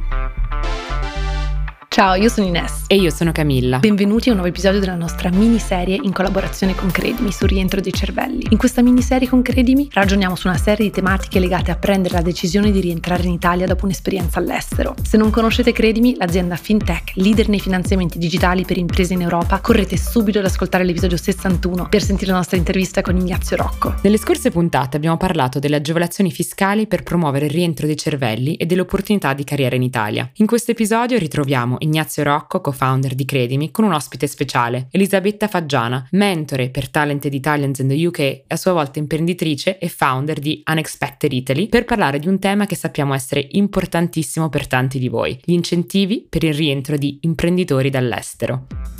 Thank you. Ciao, io sono Ines. E io sono Camilla. Benvenuti a un nuovo episodio della nostra miniserie in collaborazione con Credimi sul rientro dei cervelli. In questa miniserie con Credimi ragioniamo su una serie di tematiche legate a prendere la decisione di rientrare in Italia dopo un'esperienza all'estero. Se non conoscete Credimi, l'azienda FinTech, leader nei finanziamenti digitali per imprese in Europa, correte subito ad ascoltare l'episodio 61 per sentire la nostra intervista con Ignazio Rocco. Nelle scorse puntate abbiamo parlato delle agevolazioni fiscali per promuovere il rientro dei cervelli e delle opportunità di carriera in Italia. In questo episodio ritroviamo Ignazio Rocco, co-founder di Credimi, con un ospite speciale, Elisabetta Faggiana, mentore per Talented Italians in the UK e a sua volta imprenditrice e founder di Unexpected Italy, per parlare di un tema che sappiamo essere importantissimo per tanti di voi, gli incentivi per il rientro di imprenditori dall'estero.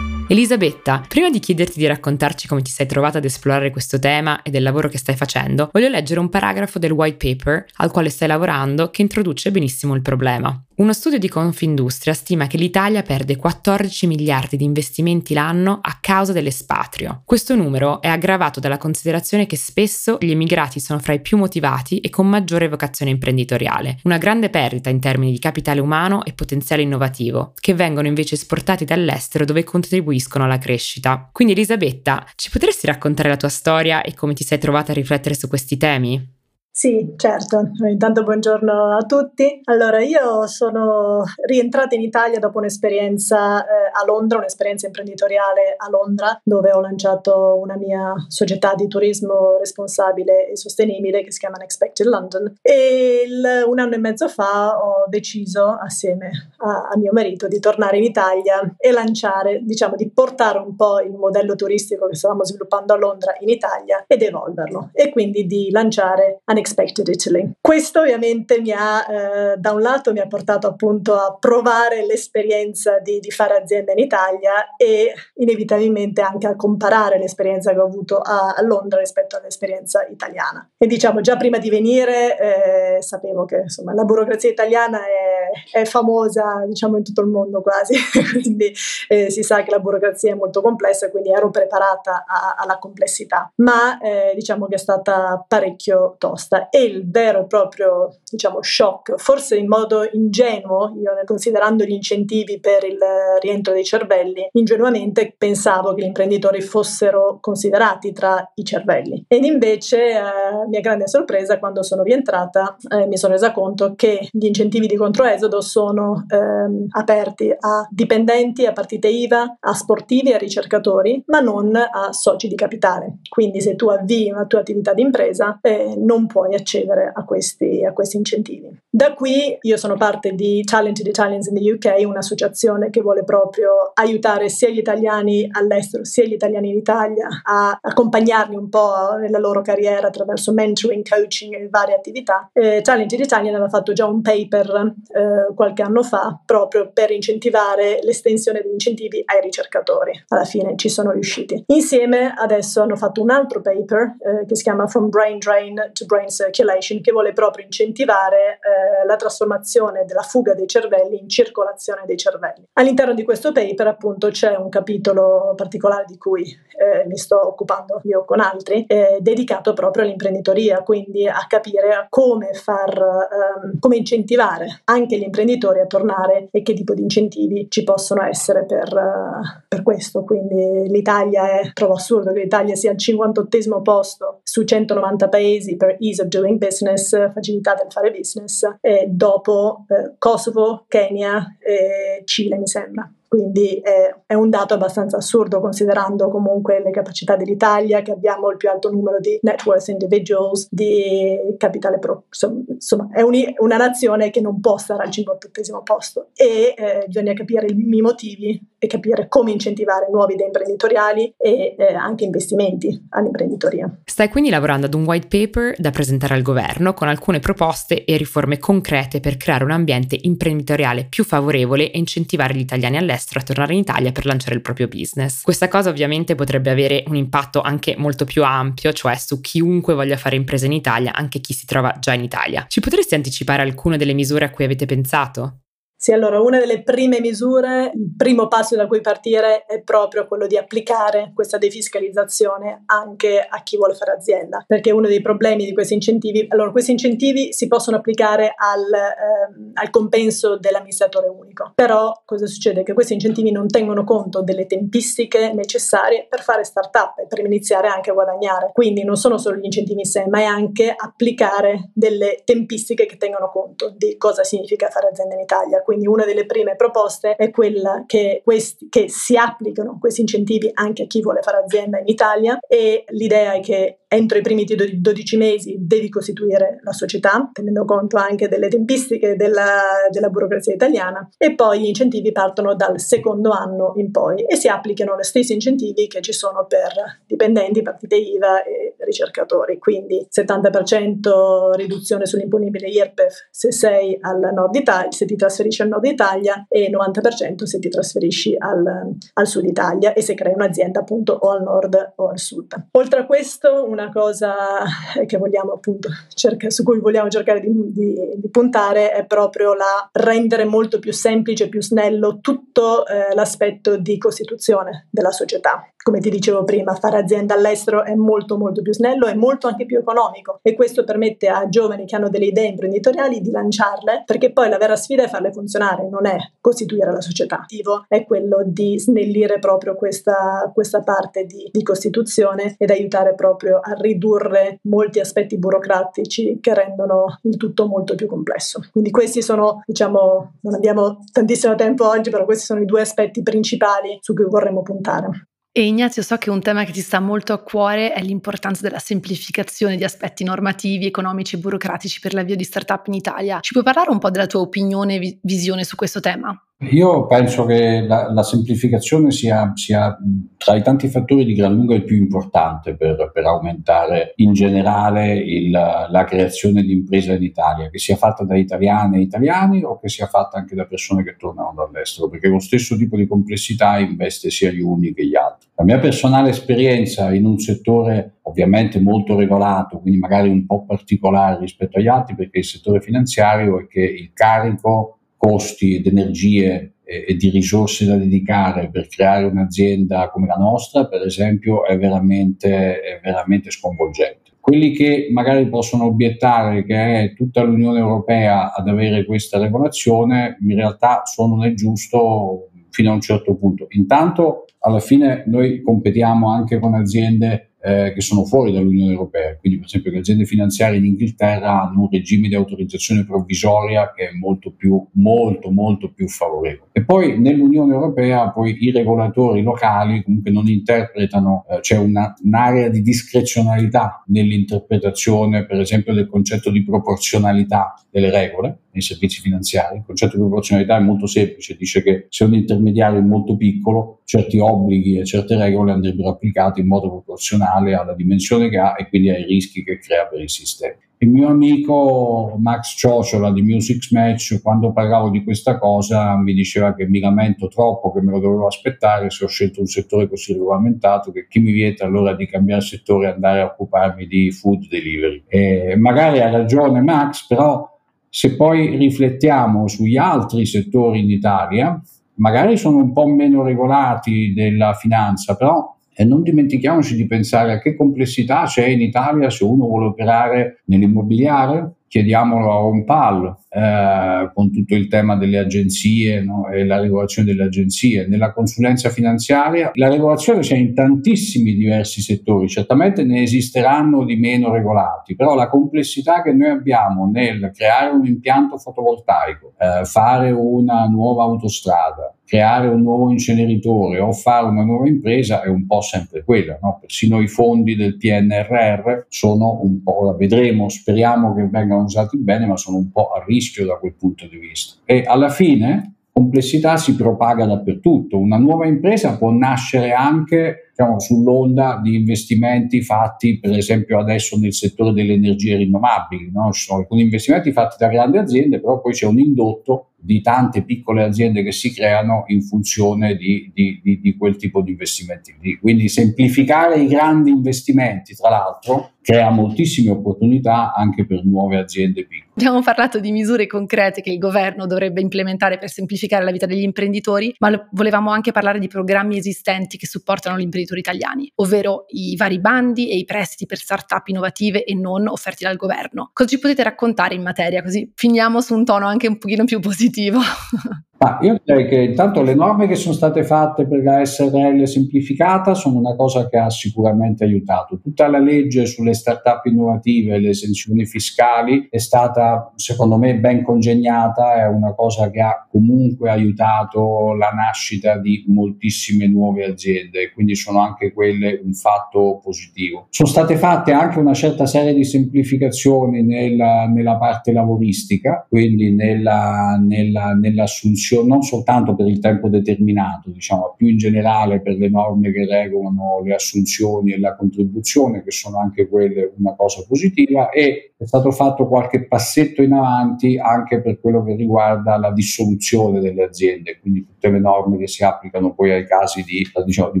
Elisabetta, prima di chiederti di raccontarci come ti sei trovata ad esplorare questo tema e del lavoro che stai facendo, voglio leggere un paragrafo del white paper al quale stai lavorando che introduce benissimo il problema. Uno studio di Confindustria stima che l'Italia perde 14 miliardi di investimenti l'anno a causa dell'espatrio. Questo numero è aggravato dalla considerazione che spesso gli emigrati sono fra i più motivati e con maggiore vocazione imprenditoriale, una grande perdita in termini di capitale umano e potenziale innovativo, che vengono invece esportati dall'estero dove contribuiscono alla crescita. Quindi Elisabetta, ci potresti raccontare la tua storia e come ti sei trovata a riflettere su questi temi? Sì, certo. Intanto buongiorno a tutti. Allora, io sono rientrata in Italia dopo un'esperienza eh, a Londra, un'esperienza imprenditoriale a Londra, dove ho lanciato una mia società di turismo responsabile e sostenibile che si chiama Unexpected London. E il, un anno e mezzo fa ho deciso, assieme a, a mio marito, di tornare in Italia e lanciare, diciamo, di portare un po' il modello turistico che stavamo sviluppando a Londra in Italia ed evolverlo. E quindi di lanciare Unexpected Unexpected Italy. Questo ovviamente mi ha, eh, da un lato mi ha portato appunto a provare l'esperienza di, di, fare azienda in Italia e inevitabilmente anche a comparare l'esperienza che ho avuto a, a Londra rispetto all'esperienza italiana. E diciamo già prima di venire eh, sapevo che insomma la burocrazia italiana è, è famosa diciamo in tutto il mondo quasi, quindi eh, si sa che la burocrazia è molto complessa, quindi ero preparata a, alla complessità, ma eh, diciamo che è stata parecchio tosta vista e il vero e proprio diciamo, shock, forse in modo ingenuo, io considerando gli incentivi per il rientro dei cervelli, ingenuamente pensavo che gli imprenditori fossero considerati tra i cervelli. Ed invece, eh, mia grande sorpresa, quando sono rientrata, eh, mi sono resa conto che gli incentivi di controesodo sono eh, aperti a dipendenti, a partite IVA, a sportivi, a ricercatori, ma non a soci di capitale. Quindi se tu avvii una tua attività di impresa, eh, non puoi accedere a questi, a questi incentivi. Da qui io sono parte di Talented Italians in the UK, un'associazione che vuole proprio aiutare sia gli italiani all'estero sia gli italiani in Italia a accompagnarli un po' nella loro carriera attraverso mentoring, coaching e varie attività. Eh, Talented Italian aveva fatto già un paper eh, qualche anno fa proprio per incentivare l'estensione degli incentivi ai ricercatori. Alla fine ci sono riusciti. Insieme adesso hanno fatto un altro paper eh, che si chiama From Brain Drain to Brain Circulation che vuole proprio incentivare eh, la trasformazione della fuga dei cervelli in circolazione dei cervelli. All'interno di questo paper appunto c'è un capitolo particolare di cui eh, mi sto occupando io con altri, eh, dedicato proprio all'imprenditoria, quindi a capire come far, ehm, come incentivare anche gli imprenditori a tornare e che tipo di incentivi ci possono essere per, uh, per questo. Quindi l'Italia è, trovo assurdo che l'Italia sia al 58 posto su 190 paesi per ease of doing business, facilità del fare business, dopo eh, Kosovo, Kenya e Cile mi sembra. Quindi è, è, un dato abbastanza assurdo considerando comunque le capacità dell'Italia, che abbiamo il più alto numero di net worth individuals, di capitale pro. Insomma, è un, una nazione che non può stare al 58 posto e eh, bisogna capire i motivi e capire come incentivare nuove idee imprenditoriali e eh, anche investimenti all'imprenditoria. Stai quindi lavorando ad un white paper da presentare al governo con alcune proposte e riforme concrete per creare un ambiente imprenditoriale più favorevole e incentivare gli italiani all'estero a tornare in Italia per lanciare il proprio business. Questa cosa ovviamente potrebbe avere un impatto anche molto più ampio, cioè su chiunque voglia fare impresa in Italia, anche chi si trova già in Italia. Ci potresti anticipare alcune delle misure a cui avete pensato? Sì, allora una delle prime misure, il primo passo da cui partire è proprio quello di applicare questa defiscalizzazione anche a chi vuole fare azienda, perché uno dei problemi di questi incentivi, allora questi incentivi si possono applicare al, ehm, al compenso dell'amministratore unico, però cosa succede? Che questi incentivi non tengono conto delle tempistiche necessarie per fare startup e per iniziare anche a guadagnare, quindi non sono solo gli incentivi in sé, ma è anche applicare delle tempistiche che tengano conto di cosa significa fare azienda in Italia. Quindi una delle prime proposte è quella che, questi, che si applicano questi incentivi anche a chi vuole fare azienda in Italia e l'idea è che entro i primi 12 mesi devi costituire la società, tenendo conto anche delle tempistiche della, della, burocrazia italiana, e poi gli incentivi partono dal secondo anno in poi e si applicano gli stessi incentivi che ci sono per dipendenti, partite IVA e ricercatori, quindi 70% riduzione sull'imponibile IRPEF se sei al nord Italia, se ti trasferisci al nord Italia e 90% se ti trasferisci al, al sud Italia e se crei un'azienda appunto o al nord o al sud. Oltre a questo, una cosa che vogliamo appunto cercare, su cui vogliamo cercare di, di, di, puntare è proprio la rendere molto più semplice, più snello tutto eh, l'aspetto di costituzione della società come ti dicevo prima, fare azienda all'estero è molto molto più snello e molto anche più economico e questo permette a giovani che hanno delle idee imprenditoriali di lanciarle perché poi la vera sfida è farle funzionare, non è costituire la società. L'obiettivo è quello di snellire proprio questa, questa parte di, di costituzione ed aiutare proprio a ridurre molti aspetti burocratici che rendono il tutto molto più complesso. Quindi questi sono, diciamo, non abbiamo tantissimo tempo oggi, però questi sono i due aspetti principali su cui vorremmo puntare. E Ignazio, so che un tema che ti sta molto a cuore è l'importanza della semplificazione di aspetti normativi, economici e burocratici per l'avvio di startup in Italia. Ci puoi parlare un po' della tua opinione e visione su questo tema? Io penso che la, la semplificazione sia, sia, tra i tanti fattori di gran lunga il più importante per, per aumentare in generale il, la creazione di impresa in Italia, che sia fatta da italiane e italiani o che sia fatta anche da persone che tornano dall'estero, perché lo stesso tipo di complessità investe sia gli uni che gli altri. La mia personale esperienza in un settore ovviamente molto regolato, quindi magari un po' particolare rispetto agli altri, perché il settore finanziario è che il carico costi ed energie e, di risorse da dedicare per creare un'azienda come la nostra, per esempio, è veramente, è veramente sconvolgente. Quelli che magari possono obiettare che è tutta l'Unione Europea ad avere questa regolazione, in realtà sono nel giusto fino a un certo punto. Intanto, alla fine, noi competiamo anche con aziende eh, che sono fuori dall'Unione Europea. Quindi, per esempio, le aziende finanziarie in Inghilterra hanno un regime di autorizzazione provvisoria che è molto più, molto, molto più favorevole. E poi nell'Unione Europea poi i regolatori locali comunque non interpretano, eh, c'è una, un'area di discrezionalità nell'interpretazione, per esempio, del concetto di proporzionalità delle regole nei servizi finanziari. Il concetto di proporzionalità è molto semplice, dice che se un intermediario è molto piccolo, certi obblighi e certe regole andrebbero applicati in modo proporzionale alla dimensione che ha e quindi ai rischi che crea per il sistema. Il mio amico Max Ciociola di Music Match, quando parlavo di questa cosa, mi diceva che mi lamento troppo, che me lo dovevo aspettare se ho scelto un settore così regolamentato, che chi mi vieta allora di cambiare settore e andare a occuparmi di food delivery. E magari ha ragione Max, però se poi riflettiamo sugli altri settori in Italia, magari sono un po' meno regolati della finanza, però e non dimentichiamoci di pensare a che complessità c'è in Italia se uno vuole operare nell'immobiliare, chiediamolo a Onpal eh, con tutto il tema delle agenzie no? e la regolazione delle agenzie. Nella consulenza finanziaria la regolazione c'è in tantissimi diversi settori, certamente ne esisteranno di meno regolati, però la complessità che noi abbiamo nel creare un impianto fotovoltaico, eh, fare una nuova autostrada, creare un nuovo inceneritore o fare una nuova impresa è un po' sempre quella. No? Persino i fondi del PNRR sono un po', la vedremo, speriamo che vengano usati bene, ma sono un po' a rischio da quel punto di vista. E alla fine complessità si propaga dappertutto. Una nuova impresa può nascere anche diciamo, sull'onda di investimenti fatti per esempio adesso nel settore delle energie rinnovabili. No? Ci sono alcuni investimenti fatti da grandi aziende, però poi c'è un indotto di tante piccole aziende che si creano in funzione di, di, di, di quel tipo di investimenti. Quindi semplificare i grandi investimenti, tra l'altro, crea moltissime opportunità anche per nuove aziende piccole. Abbiamo parlato di misure concrete che il governo dovrebbe implementare per semplificare la vita degli imprenditori, ma volevamo anche parlare di programmi esistenti che supportano gli imprenditori italiani, ovvero i vari bandi e i prestiti per start-up innovative e non offerti dal governo. Cosa ci potete raccontare in materia? Così finiamo su un tono anche un pochino più positivo. Ma io direi che intanto le norme che sono state fatte per la SRL semplificata sono una cosa che ha sicuramente aiutato. Tutta la legge sulle start-up innovative e le esenzioni fiscali è stata, secondo me, ben congegnata, è una cosa che ha comunque aiutato la nascita di moltissime nuove aziende, quindi sono anche quelle un fatto positivo. Sono state fatte anche una certa serie di semplificazioni nella, nella parte lavoristica, quindi nella, nella, nell'assunzione non soltanto per il tempo determinato, diciamo, più in generale per le norme che regolano le assunzioni e la contribuzione, che sono anche quelle una cosa positiva, e è stato fatto qualche passetto in avanti anche per quello che riguarda la dissoluzione delle aziende, quindi tutte le norme che si applicano poi ai casi di, diciamo, di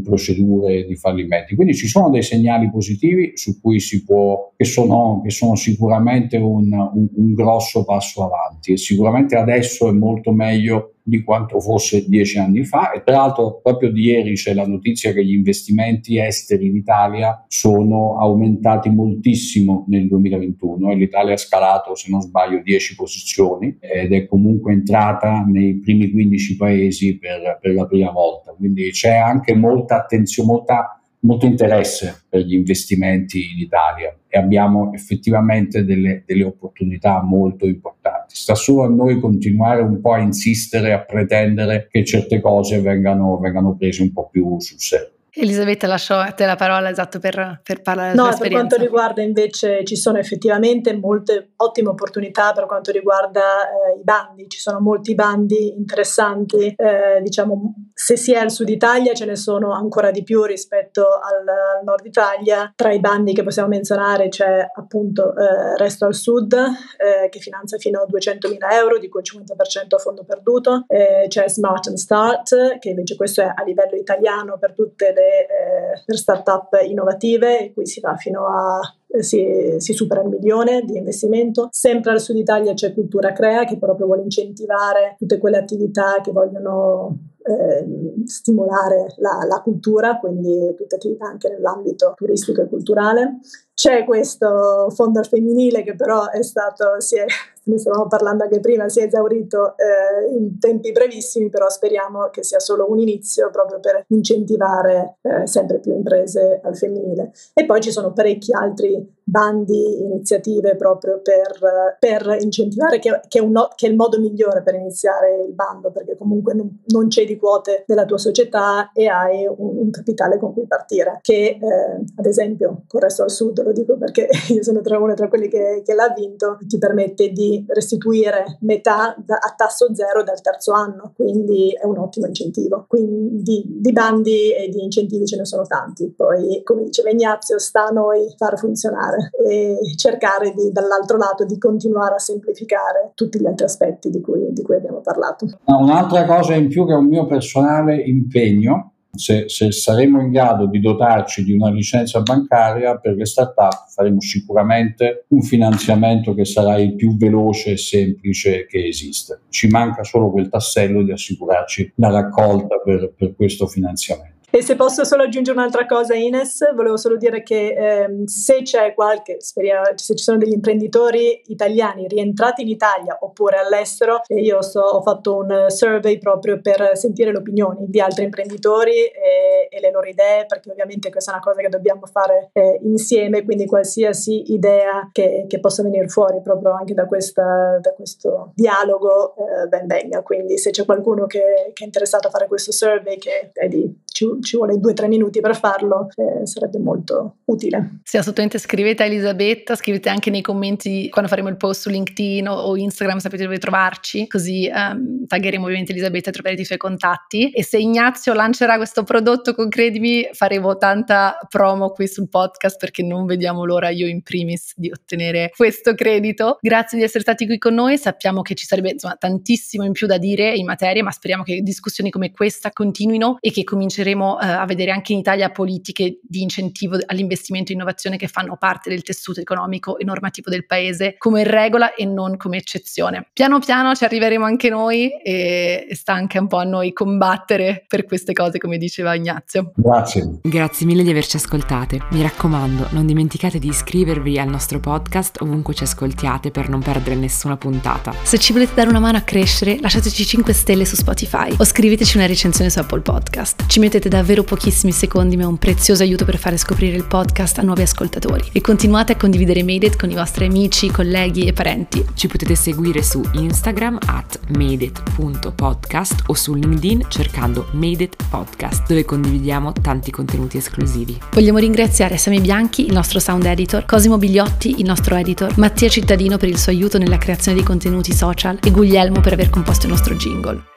procedure di fallimenti. Quindi ci sono dei segnali positivi su cui si può, che sono, che sono sicuramente un, un, un grosso passo avanti e sicuramente adesso è molto meglio di quanto fosse dieci anni fa e tra l'altro proprio di ieri c'è la notizia che gli investimenti esteri in Italia sono aumentati moltissimo nel 2021 e l'Italia ha scalato se non sbaglio 10 posizioni ed è comunque entrata nei primi 15 paesi per, per la prima volta quindi c'è anche molta attenzione molta molto interesse per gli investimenti in Italia e abbiamo effettivamente delle, delle, opportunità molto importanti. Sta solo a noi continuare un po' a insistere, a pretendere che certe cose vengano, vengano prese un po' più sul serio. Elisabetta, lascio a te la parola esatto per, per parlare della no, esperienza. per quanto riguarda invece ci sono effettivamente molte ottime opportunità per quanto riguarda eh, i bandi, ci sono molti bandi interessanti, eh, diciamo se si è al sud Italia ce ne sono ancora di più rispetto al, al nord Italia, tra i bandi che possiamo menzionare c'è appunto eh, Resto al Sud eh, che finanzia fino a 200.000 euro, di cui il 50% a fondo perduto, eh, c'è Smart and Start che invece questo è a livello italiano per tutte le eh, per start-up innovative, in cui si va fino a eh, si, si, supera il milione di investimento. Sempre al sud Italia c'è Cultura Crea che proprio vuole incentivare tutte quelle attività che vogliono eh, stimolare la, la, cultura, quindi tutte attività anche nell'ambito turistico e culturale. C'è questo fondo femminile che però è stato, si è, ne stavamo parlando anche prima, si è esaurito eh, in tempi brevissimi, però speriamo che sia solo un inizio proprio per incentivare eh, sempre più imprese al femminile. E poi ci sono parecchi altri bandi, iniziative proprio per, per incentivare, che, che, è no, che, è il modo migliore per iniziare il bando, perché comunque non, non cedi quote della tua società e hai un, un capitale con cui partire, che eh, ad esempio con Resto al Sud, lo dico perché io sono tra una tra quelli che, che l'ha vinto, ti permette di restituire metà da, a tasso zero dal terzo anno, quindi è un ottimo incentivo. Quindi di bandi e di incentivi ce ne sono tanti, poi come diceva Ignazio sta a noi far funzionare fare e cercare di, dall'altro lato di continuare a semplificare tutti gli altri aspetti di cui, di cui abbiamo parlato. Un'altra cosa in più che è un mio personale impegno se, se, saremo in grado di dotarci di una licenza bancaria per le start-up faremo sicuramente un finanziamento che sarà il più veloce e semplice che esiste. Ci manca solo quel tassello di assicurarci la raccolta per, per questo finanziamento. E se posso solo aggiungere un'altra cosa, Ines, volevo solo dire che ehm, se c'è qualche, speriamo, se ci sono degli imprenditori italiani rientrati in Italia oppure all'estero, e io so, ho fatto un survey proprio per sentire le opinioni di altri imprenditori e, e le loro idee, perché ovviamente questa è una cosa che dobbiamo fare eh, insieme, quindi qualsiasi idea che, che, possa venire fuori proprio anche da, questa, da questo dialogo, eh, ben venga. Quindi se c'è qualcuno che, che, è interessato a fare questo survey, che è di ci, ci vuole due o tre minuti per farlo, eh, sarebbe molto utile. Sì, assolutamente scrivete a Elisabetta, scrivete anche nei commenti quando faremo il post su LinkedIn o, o Instagram, sapete dove trovarci, così um, taggeremo ovviamente Elisabetta e troverete i suoi contatti. E se Ignazio lancerà questo prodotto con Credimi, faremo tanta promo qui sul podcast perché non vediamo l'ora io in primis di ottenere questo credito. Grazie di essere stati qui con noi, sappiamo che ci sarebbe insomma tantissimo in più da dire in materia, ma speriamo che discussioni come questa continuino e che cominceremo uh, a vedere anche in Italia politiche di incentivo all'investimento e innovazione che fanno parte del tessuto economico e normativo del paese come regola e non come eccezione. Piano piano ci arriveremo anche noi e, e sta anche un po' a noi combattere per queste cose, come diceva Ignazio. Grazie. Grazie mille di averci ascoltate. Mi raccomando, non dimenticate di iscrivervi al nostro podcast ovunque ci ascoltiate per non perdere nessuna puntata. Se ci volete dare una mano a crescere, lasciateci 5 stelle su Spotify o scriveteci una recensione su Apple Podcast. Ci mettete davvero pochissimi secondi, ma è un prezioso aiuto per fare scoprire il podcast a nuovi ascoltatori. E continuate a condividere Made It con i vostri amici, colleghi e parenti. Ci potete seguire su Instagram at madeit.podcast o su LinkedIn cercando Made It Podcast, dove condividiamo tanti contenuti esclusivi. Vogliamo ringraziare Sami Bianchi, il nostro sound editor, Cosimo Bigliotti, il nostro editor, Mattia Cittadino per il suo aiuto nella creazione di contenuti social e Guglielmo per aver composto il nostro jingle.